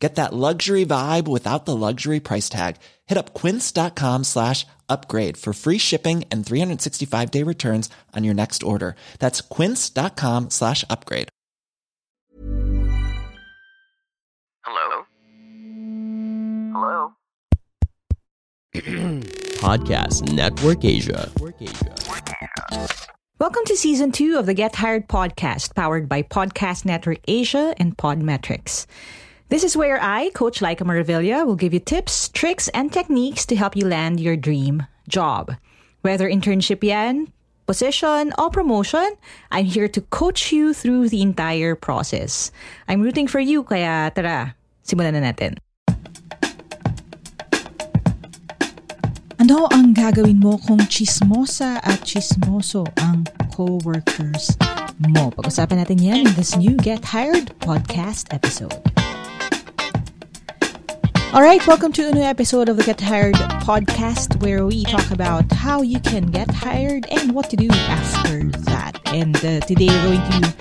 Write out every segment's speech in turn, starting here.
Get that luxury vibe without the luxury price tag. Hit up quince.com slash upgrade for free shipping and 365 day returns on your next order. That's quince.com slash upgrade. Hello? Hello? Podcast Network Asia. Welcome to season two of the Get Hired podcast, powered by Podcast Network Asia and Podmetrics. This is where I, Coach Laika Maravilla, will give you tips, tricks, and techniques to help you land your dream job. Whether internship yan, position, or promotion, I'm here to coach you through the entire process. I'm rooting for you, kaya tara, simulan na natin. Ano ang gagawin mo kung chismosa at chismoso ang co-workers mo? Pag-usapan natin yan in this new Get Hired podcast episode. All right, welcome to a new episode of the Get Hired podcast where we talk about how you can get hired and what to do after that. And uh, today we're going to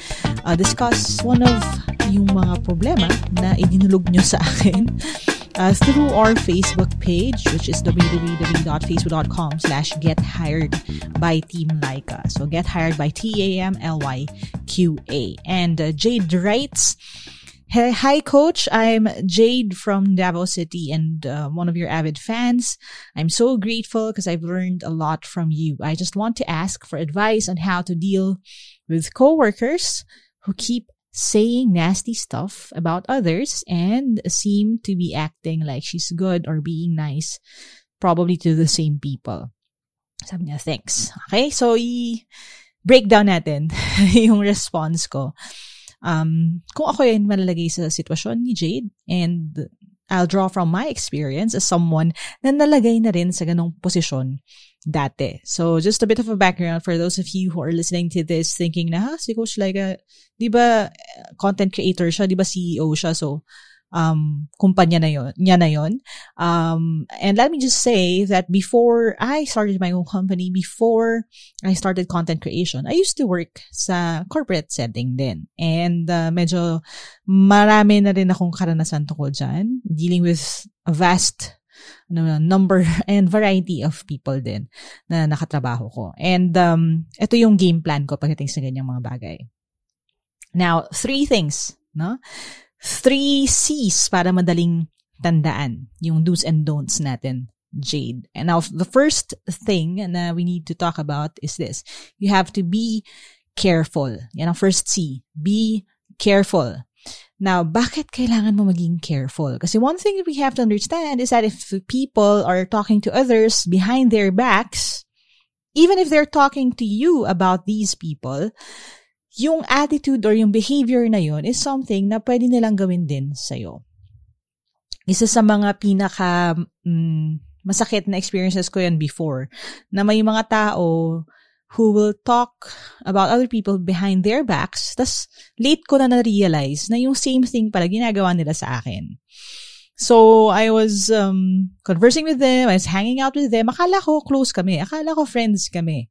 uh, discuss one of yung mga problema na idinulog nyo sa akin uh, through our Facebook page, which is www.facebook.com slash get hired by Team Laika. So get hired by T-A-M-L-Y-Q-A. And uh, Jade writes, Hey, hi, coach. I'm Jade from Davao City and uh, one of your avid fans. I'm so grateful because I've learned a lot from you. I just want to ask for advice on how to deal with coworkers who keep saying nasty stuff about others and seem to be acting like she's good or being nice, probably to the same people. Sabi niya, thanks. Okay, so i-breakdown natin yung response ko. Um, kung ako yun malalagay sa sitwasyon ni Jade and I'll draw from my experience as someone na nalagay na rin sa ganong posisyon dati. So, just a bit of a background for those of you who are listening to this thinking na, ha, si Coach Laika, di ba content creator siya, di ba CEO siya, so um, kumpanya na yon, niya na yon. Um, and let me just say that before I started my own company, before I started content creation, I used to work sa corporate setting din. And uh, medyo marami na rin akong karanasan tungkol dyan, dealing with a vast number and variety of people din na nakatrabaho ko. And um, ito yung game plan ko pagdating sa ganyang mga bagay. Now, three things, no? Three C's para madaling tandaan yung do's and don'ts natin, Jade. And now, the first thing na we need to talk about is this. You have to be careful. Yan ang first C. Be careful. Now, bakit kailangan mo maging careful? Kasi one thing we have to understand is that if people are talking to others behind their backs, even if they're talking to you about these people, yung attitude or yung behavior na yun is something na pwede nilang gawin din sa'yo. Isa sa mga pinaka mm, masakit na experiences ko yan before, na may mga tao who will talk about other people behind their backs, tas late ko na na-realize na yung same thing pala ginagawa nila sa akin. So, I was um, conversing with them, I was hanging out with them, akala ko close kami, akala ko friends kami.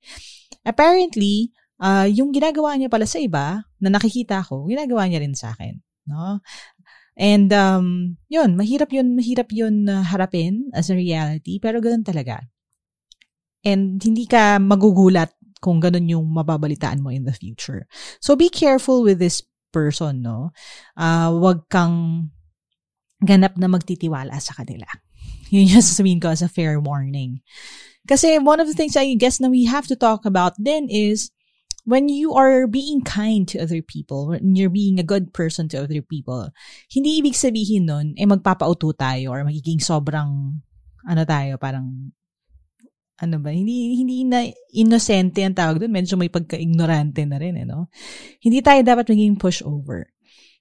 Apparently, uh, yung ginagawa niya pala sa iba, na nakikita ko, ginagawa niya rin sa akin. No? And, um, yun, mahirap yun, mahirap yun uh, harapin as a reality, pero ganun talaga. And hindi ka magugulat kung ganun yung mababalitaan mo in the future. So, be careful with this person, no? Uh, wag kang ganap na magtitiwala sa kanila. Yun yung sasabihin ko as a fair warning. Kasi one of the things I guess na we have to talk about then is when you are being kind to other people, when you're being a good person to other people, hindi ibig sabihin nun, eh magpapauto tayo or magiging sobrang, ano tayo, parang, ano ba, hindi, hindi na inosente ang tawag doon, medyo may pagka-ignorante na rin, eh, no? Hindi tayo dapat maging pushover.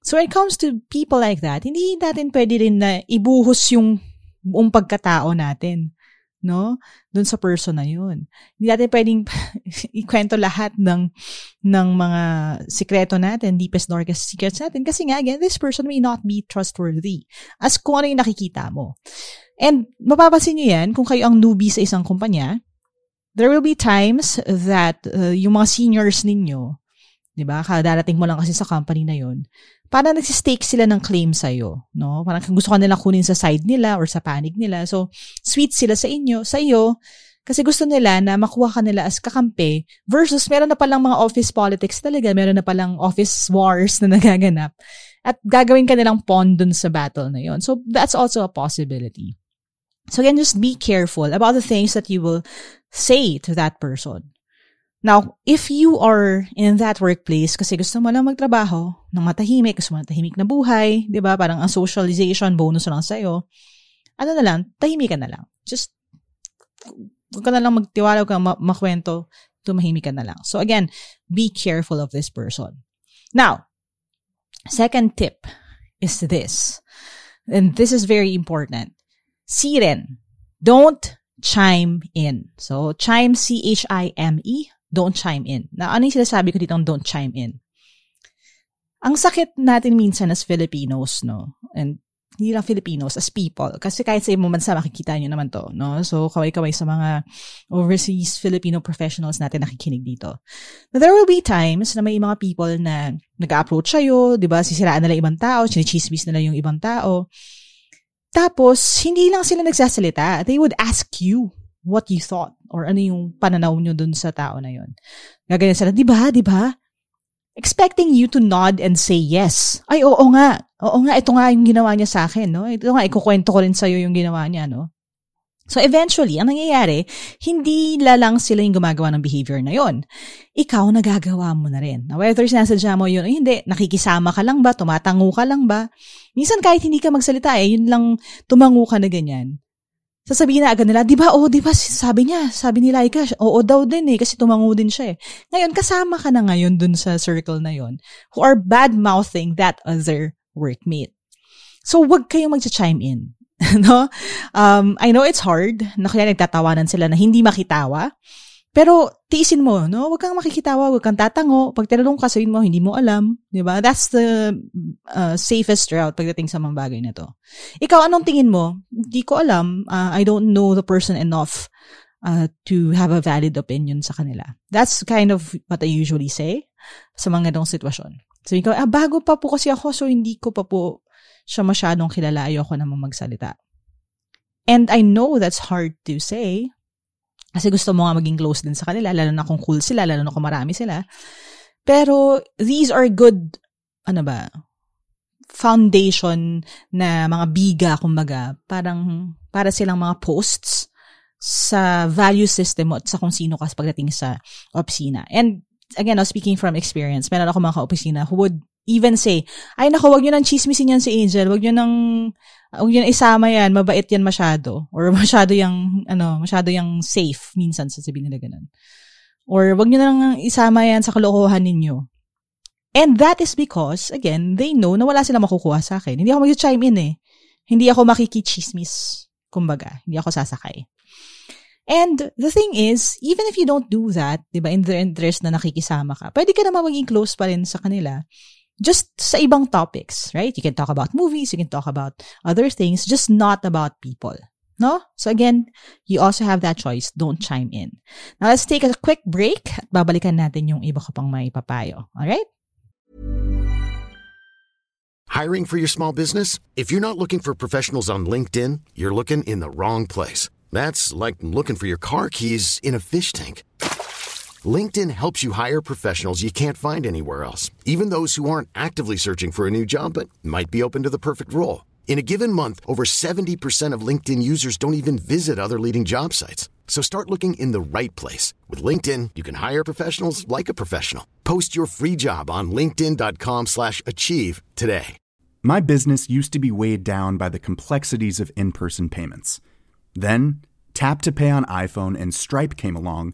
So when it comes to people like that, hindi natin pwede rin na ibuhos yung buong pagkatao natin no? Doon sa person na yun. Hindi natin pwedeng ikwento lahat ng, ng mga sikreto natin, deepest, darkest secrets natin. Kasi nga, again, this person may not be trustworthy. As kung ano yung nakikita mo. And mapapansin nyo yan, kung kayo ang newbie sa isang kumpanya, there will be times that uh, yung mga seniors ninyo, di ba, kadarating mo lang kasi sa company na yon parang nagsistake sila ng claim sa'yo, no? Parang gusto ka nilang kunin sa side nila or sa panig nila. So, sweet sila sa inyo, sa iyo, kasi gusto nila na makuha ka nila as kakampi versus meron na palang mga office politics talaga, meron na palang office wars na nagaganap at gagawin ka nilang pawn dun sa battle na yon. So, that's also a possibility. So again, just be careful about the things that you will say to that person. Now, if you are in that workplace kasi gusto mo lang magtrabaho ng matahimik, gusto mo ng tahimik na buhay, di ba? Parang ang socialization, bonus lang sa'yo. Ano na lang, tahimik ka na lang. Just, huwag ka na lang magtiwala, huwag ka ma- makwento, tumahimik ka na lang. So again, be careful of this person. Now, second tip is this. And this is very important. Siren. Don't chime in. So, chime, C-H-I-M-E, don't chime in. Na ano yung sinasabi ko dito don't chime in? Ang sakit natin minsan as Filipinos, no? And hindi lang Filipinos, as people. Kasi kahit sa ibang bansa, makikita nyo naman to, no? So, kaway-kaway sa mga overseas Filipino professionals natin nakikinig dito. Now, there will be times na may mga people na nag-approach sa'yo, di ba? Sisiraan nila ibang tao, chinichismis nila yung ibang tao. Tapos, hindi lang sila nagsasalita. They would ask you what you thought or ano yung pananaw nyo dun sa tao na yun. Gaganyan sila, di ba, di ba? Expecting you to nod and say yes. Ay, oo nga. Oo nga, ito nga yung ginawa niya sa akin, no? Ito nga, ikukwento ko rin sa'yo yung ginawa niya, no? So eventually, ang nangyayari, hindi lalang sila yung gumagawa ng behavior na yon. Ikaw nagagawa mo na rin. Whether sinasadya mo yun, hindi, nakikisama ka lang ba, tumatango ka lang ba? Minsan kahit hindi ka magsalita, eh, yun lang tumango ka na ganyan sasabihin na agad nila, di ba, oh, di ba, sabi niya, sabi ni Laika, oo daw din eh, kasi tumango din siya eh. Ngayon, kasama ka na ngayon dun sa circle na yon who are bad-mouthing that other workmate. So, wag kayong mag-chime in. no? Um, I know it's hard, na kaya nagtatawanan sila na hindi makitawa, pero tiisin mo, no? Huwag kang makikitawa, huwag kang tatango. Pag tinanong ka, sabihin mo, hindi mo alam. Di ba? That's the uh, safest route pagdating sa mga bagay na to. Ikaw, anong tingin mo? Hindi ko alam. Uh, I don't know the person enough uh, to have a valid opinion sa kanila. That's kind of what I usually say sa mga ganong sitwasyon. Sabi ko, ah, bago pa po kasi ako, so hindi ko pa po siya masyadong kilala. Ayoko naman magsalita. And I know that's hard to say kasi gusto mo nga maging close din sa kanila, lalo na kung cool sila, lalo na kung marami sila. Pero these are good, ano ba, foundation na mga biga, kumbaga, parang para silang mga posts sa value system mo at sa kung sino ka pagdating sa opisina. And again, no, speaking from experience, meron ako mga ka-opisina who would even say, ay nako, wag nyo nang chismisin yan si Angel, wag nyo nang huwag yun isama yan, mabait yan masyado. Or masyado yung, ano, masyado yung safe, minsan sasabihin nila ganun. Or wag nyo nang isama yan sa kalokohan ninyo. And that is because, again, they know na wala silang makukuha sa akin. Hindi ako mag-chime in eh. Hindi ako makikichismis. Kumbaga, hindi ako sasakay. And the thing is, even if you don't do that, di ba, in their interest na nakikisama ka, pwede ka naman maging close pa rin sa kanila just sa ibang topics, right? You can talk about movies, you can talk about other things, just not about people. No? So again, you also have that choice. Don't chime in. Now let's take a quick break at babalikan natin yung iba ko pang may papayo. Alright? Hiring for your small business? If you're not looking for professionals on LinkedIn, you're looking in the wrong place. That's like looking for your car keys in a fish tank. LinkedIn helps you hire professionals you can't find anywhere else, even those who aren't actively searching for a new job but might be open to the perfect role. In a given month, over 70% of LinkedIn users don't even visit other leading job sites. So start looking in the right place. With LinkedIn, you can hire professionals like a professional. Post your free job on linkedin.com slash achieve today. My business used to be weighed down by the complexities of in-person payments. Then, Tap to Pay on iPhone and Stripe came along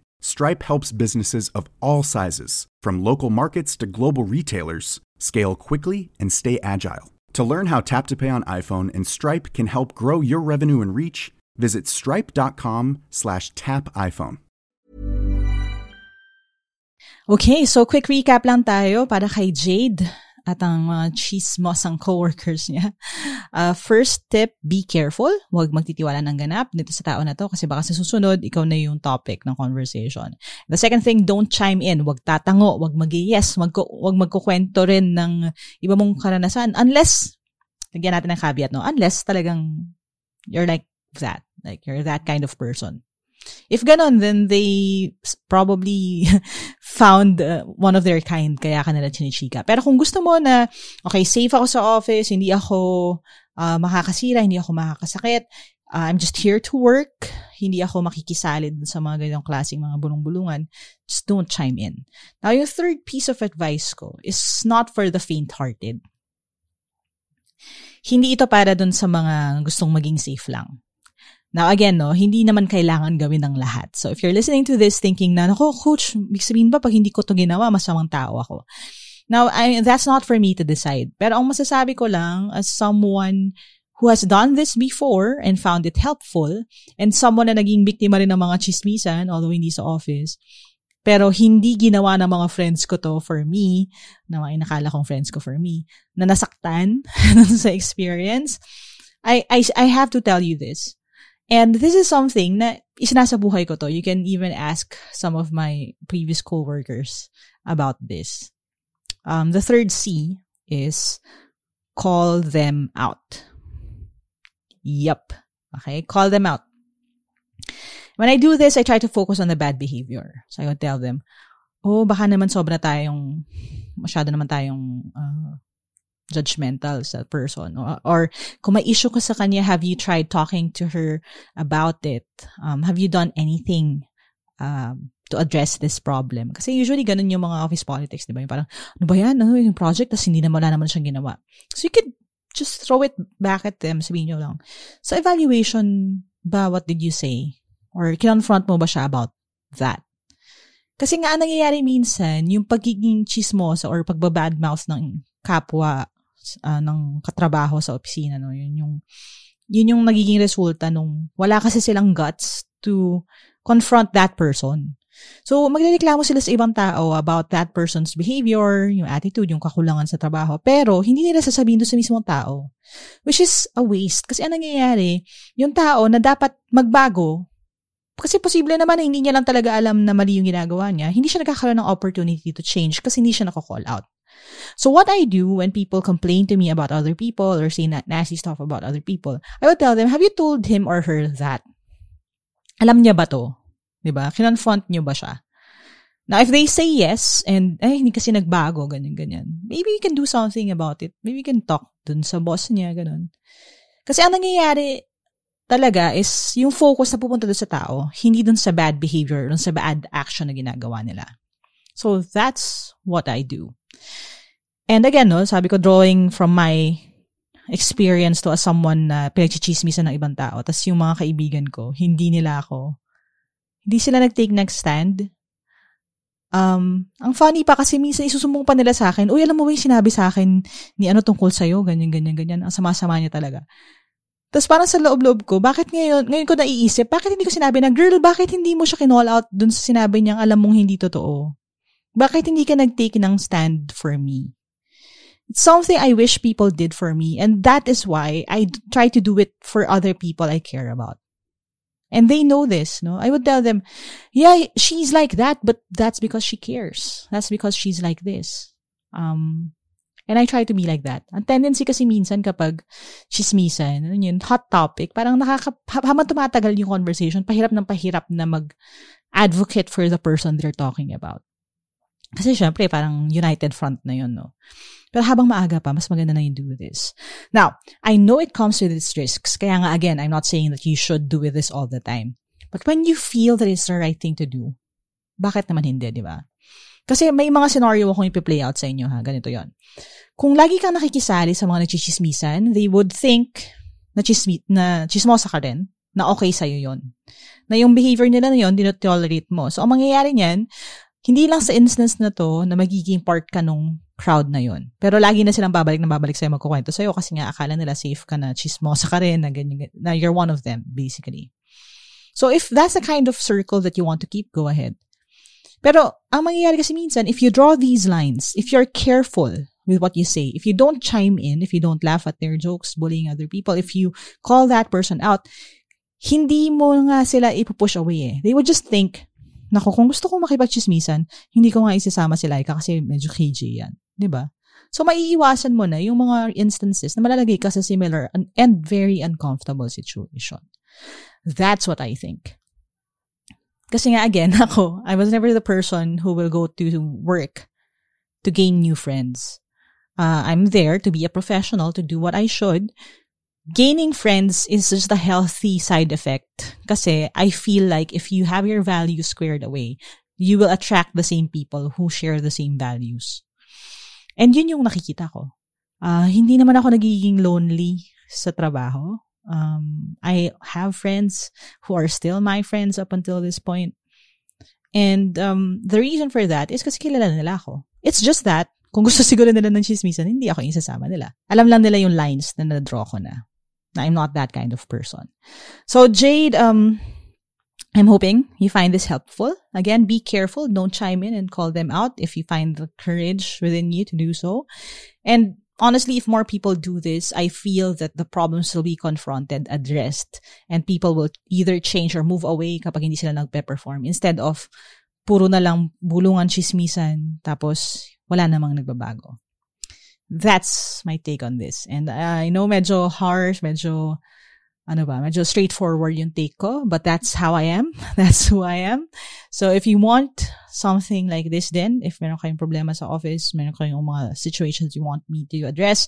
Stripe helps businesses of all sizes, from local markets to global retailers, scale quickly and stay agile. To learn how Tap to Pay on iPhone and Stripe can help grow your revenue and reach, visit stripe.com slash tap iPhone. Okay, so quick recap lang tayo para kay Jade at ang mga chismosang coworkers niya. Uh, first tip, be careful. Huwag magtitiwala ng ganap dito sa tao na to kasi baka sa susunod, ikaw na yung topic ng conversation. The second thing, don't chime in. Huwag tatango, huwag mag-yes, wag, wag magkukwento rin ng iba mong karanasan unless, lagyan natin ng caveat, no? Unless talagang you're like that. Like, you're that kind of person. If ganon, then they probably found uh, one of their kind, kaya ka nila chinichika. Pero kung gusto mo na, okay, safe ako sa office, hindi ako uh, makakasira, hindi ako makakasakit, uh, I'm just here to work, hindi ako makikisalid sa mga ganyang klaseng mga bulong-bulungan, just don't chime in. Now, yung third piece of advice ko is not for the faint-hearted. Hindi ito para dun sa mga gustong maging safe lang. Now again, no, hindi naman kailangan gawin ng lahat. So if you're listening to this thinking na, nako, coach, big sabihin ba pag hindi ko to ginawa, masamang tao ako. Now, I, that's not for me to decide. Pero ang masasabi ko lang, as someone who has done this before and found it helpful, and someone na naging biktima rin ng mga chismisan, although hindi sa office, pero hindi ginawa ng mga friends ko to for me, na mga inakala kong friends ko for me, na nasaktan sa experience, I, I, I have to tell you this And this is something na isinasa buhay ko to. You can even ask some of my previous coworkers about this. Um, the third C is call them out. Yup. Okay, call them out. When I do this, I try to focus on the bad behavior. So I would tell them, oh, baka naman sobra tayong, masyado naman tayong uh, judgmental sa person or, or kung may issue ka sa kanya have you tried talking to her about it? Um, have you done anything um, to address this problem? Kasi usually ganun yung mga office politics di ba? Yung parang ano ba yan? Ano yung project? Tas hindi na wala naman siyang ginawa. So you could just throw it back at them sabihin nyo lang sa evaluation ba what did you say? Or kinonfront mo ba siya about that? Kasi nga, nangyayari minsan, yung pagiging chismosa or pagbabadmouth ng kapwa uh, ng katrabaho sa opisina no yun yung yun yung nagiging resulta nung wala kasi silang guts to confront that person. So, magreklamo sila sa ibang tao about that person's behavior, yung attitude, yung kakulangan sa trabaho, pero hindi nila sasabihin doon sa mismong tao. Which is a waste. Kasi anong nangyayari, yung tao na dapat magbago, kasi posible naman na hindi niya lang talaga alam na mali yung ginagawa niya, hindi siya nagkakaroon ng opportunity to change kasi hindi siya nako-call out. So what I do when people complain to me about other people or say that nasty stuff about other people, I would tell them, have you told him or her that? Alam niya ba to? Diba? Kinonfront niyo ba siya? Now, if they say yes, and, eh, hindi kasi nagbago, ganyan, ganyan, maybe we can do something about it. Maybe we can talk dun sa boss niya, ganun. Kasi ang nangyayari talaga is yung focus na pupunta dun sa tao, hindi dun sa bad behavior, dun sa bad action na ginagawa nila. So, that's what I do. And again, no, sabi ko, drawing from my experience to as someone na pinagchichismisan ng ibang tao. Tapos yung mga kaibigan ko, hindi nila ako, hindi sila nag-take next stand. Um, ang funny pa kasi minsan isusumbong pa nila sa akin, uy, alam mo ba yung sinabi sa akin ni ano tungkol sa'yo, ganyan, ganyan, ganyan. Ang sama-sama niya talaga. Tapos parang sa loob-loob ko, bakit ngayon, ngayon ko naiisip, bakit hindi ko sinabi na, girl, bakit hindi mo siya kinall out dun sa sinabi niyang alam mong hindi totoo? Bakit hindi ka nag-take ng stand for me? It's something I wish people did for me, and that is why I try to do it for other people I care about. And they know this, no? I would tell them, yeah, she's like that, but that's because she cares. That's because she's like this. Um, and I try to be like that. Ang tendency kasi minsan kapag chismisan, ano yun, hot topic, parang nakaka, habang tumatagal yung conversation, pahirap ng pahirap na mag-advocate for the person they're talking about. Kasi syempre, parang united front na yun, no? Pero habang maaga pa, mas maganda na you do this. Now, I know it comes with its risks. Kaya nga, again, I'm not saying that you should do this all the time. But when you feel that it's the right thing to do, bakit naman hindi, di ba? Kasi may mga scenario akong ipi-play out sa inyo ha. Ganito yon. Kung lagi kang nakikisali sa mga nachichismisan, they would think na, chismi, na chismosa ka rin, na okay sa'yo yon. Na yung behavior nila na yun, dinotolerate mo. So, ang mangyayari niyan, hindi lang sa instance na to na magiging part ka nung crowd na yon. Pero lagi na silang babalik na babalik sa'yo magkukwento sa'yo kasi nga akala nila safe ka na chismosa ka rin, na, ganyan, na you're one of them, basically. So if that's the kind of circle that you want to keep, go ahead. Pero ang mangyayari kasi minsan, if you draw these lines, if you're careful with what you say, if you don't chime in, if you don't laugh at their jokes, bullying other people, if you call that person out, hindi mo nga sila ipupush away eh. They would just think, nako, kung gusto ko makipagchismisan, hindi ko nga isasama si Laika kasi medyo KJ yan. ba? Diba? So, maiiwasan mo na yung mga instances na malalagay ka sa similar and very uncomfortable situation. That's what I think. Kasi nga, again, ako, I was never the person who will go to work to gain new friends. Uh, I'm there to be a professional, to do what I should. Gaining friends is just a healthy side effect. Kasi I feel like if you have your values squared away, you will attract the same people who share the same values. And yun yung nakikita ko. Uh, hindi naman ako nagiging lonely sa trabaho. Um, I have friends who are still my friends up until this point. And um, the reason for that is kasi kilala nila ako. It's just that, kung gusto siguro nila ng chismisan, hindi ako yung sasama nila. Alam lang nila yung lines na na-draw ko na. I'm not that kind of person. So, Jade, um, I'm hoping you find this helpful. Again, be careful. Don't chime in and call them out if you find the courage within you to do so. And honestly, if more people do this, I feel that the problems will be confronted, addressed, and people will either change or move away kapag hindi sila nagpe-perform instead of puro na lang bulungan chismisan tapos wala namang nagbabago. That's my take on this. And I know medyo harsh, medyo ano ba, medyo straightforward yung take ko, but that's how I am. That's who I am. So if you want something like this then, if meron kayong problema sa office, meron kayong mga situations you want me to address,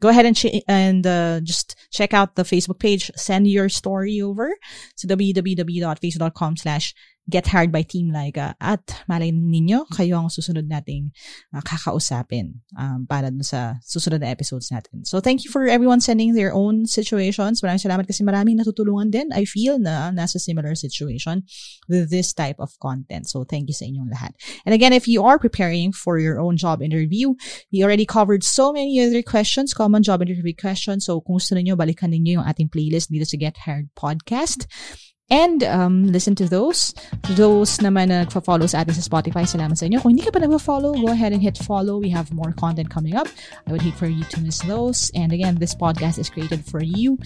go ahead and ch- and uh, just check out the Facebook page. Send your story over to www.facebook.com slash Get Hired by Team Laika at malay ninyo, kayo ang susunod nating uh, kakausapin um, para dun sa susunod na episodes natin. So thank you for everyone sending their own situations. Maraming salamat kasi maraming natutulungan din. I feel na nasa similar situation with this type of content. So thank you sa inyong lahat. And again, if you are preparing for your own job interview, we already covered so many other questions, common job interview questions. So kung gusto niyo balikan ninyo yung ating playlist dito sa Get Hired Podcast. And um, listen to those. Those naman na nagpa-follow sa atin sa Spotify, salamat sa inyo. Kung hindi ka pa nagpa-follow, go ahead and hit follow. We have more content coming up. I would hate for you to miss those. And again, this podcast is created for you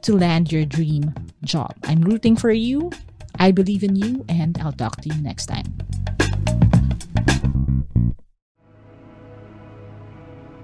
to land your dream job. I'm rooting for you. I believe in you, and I'll talk to you next time.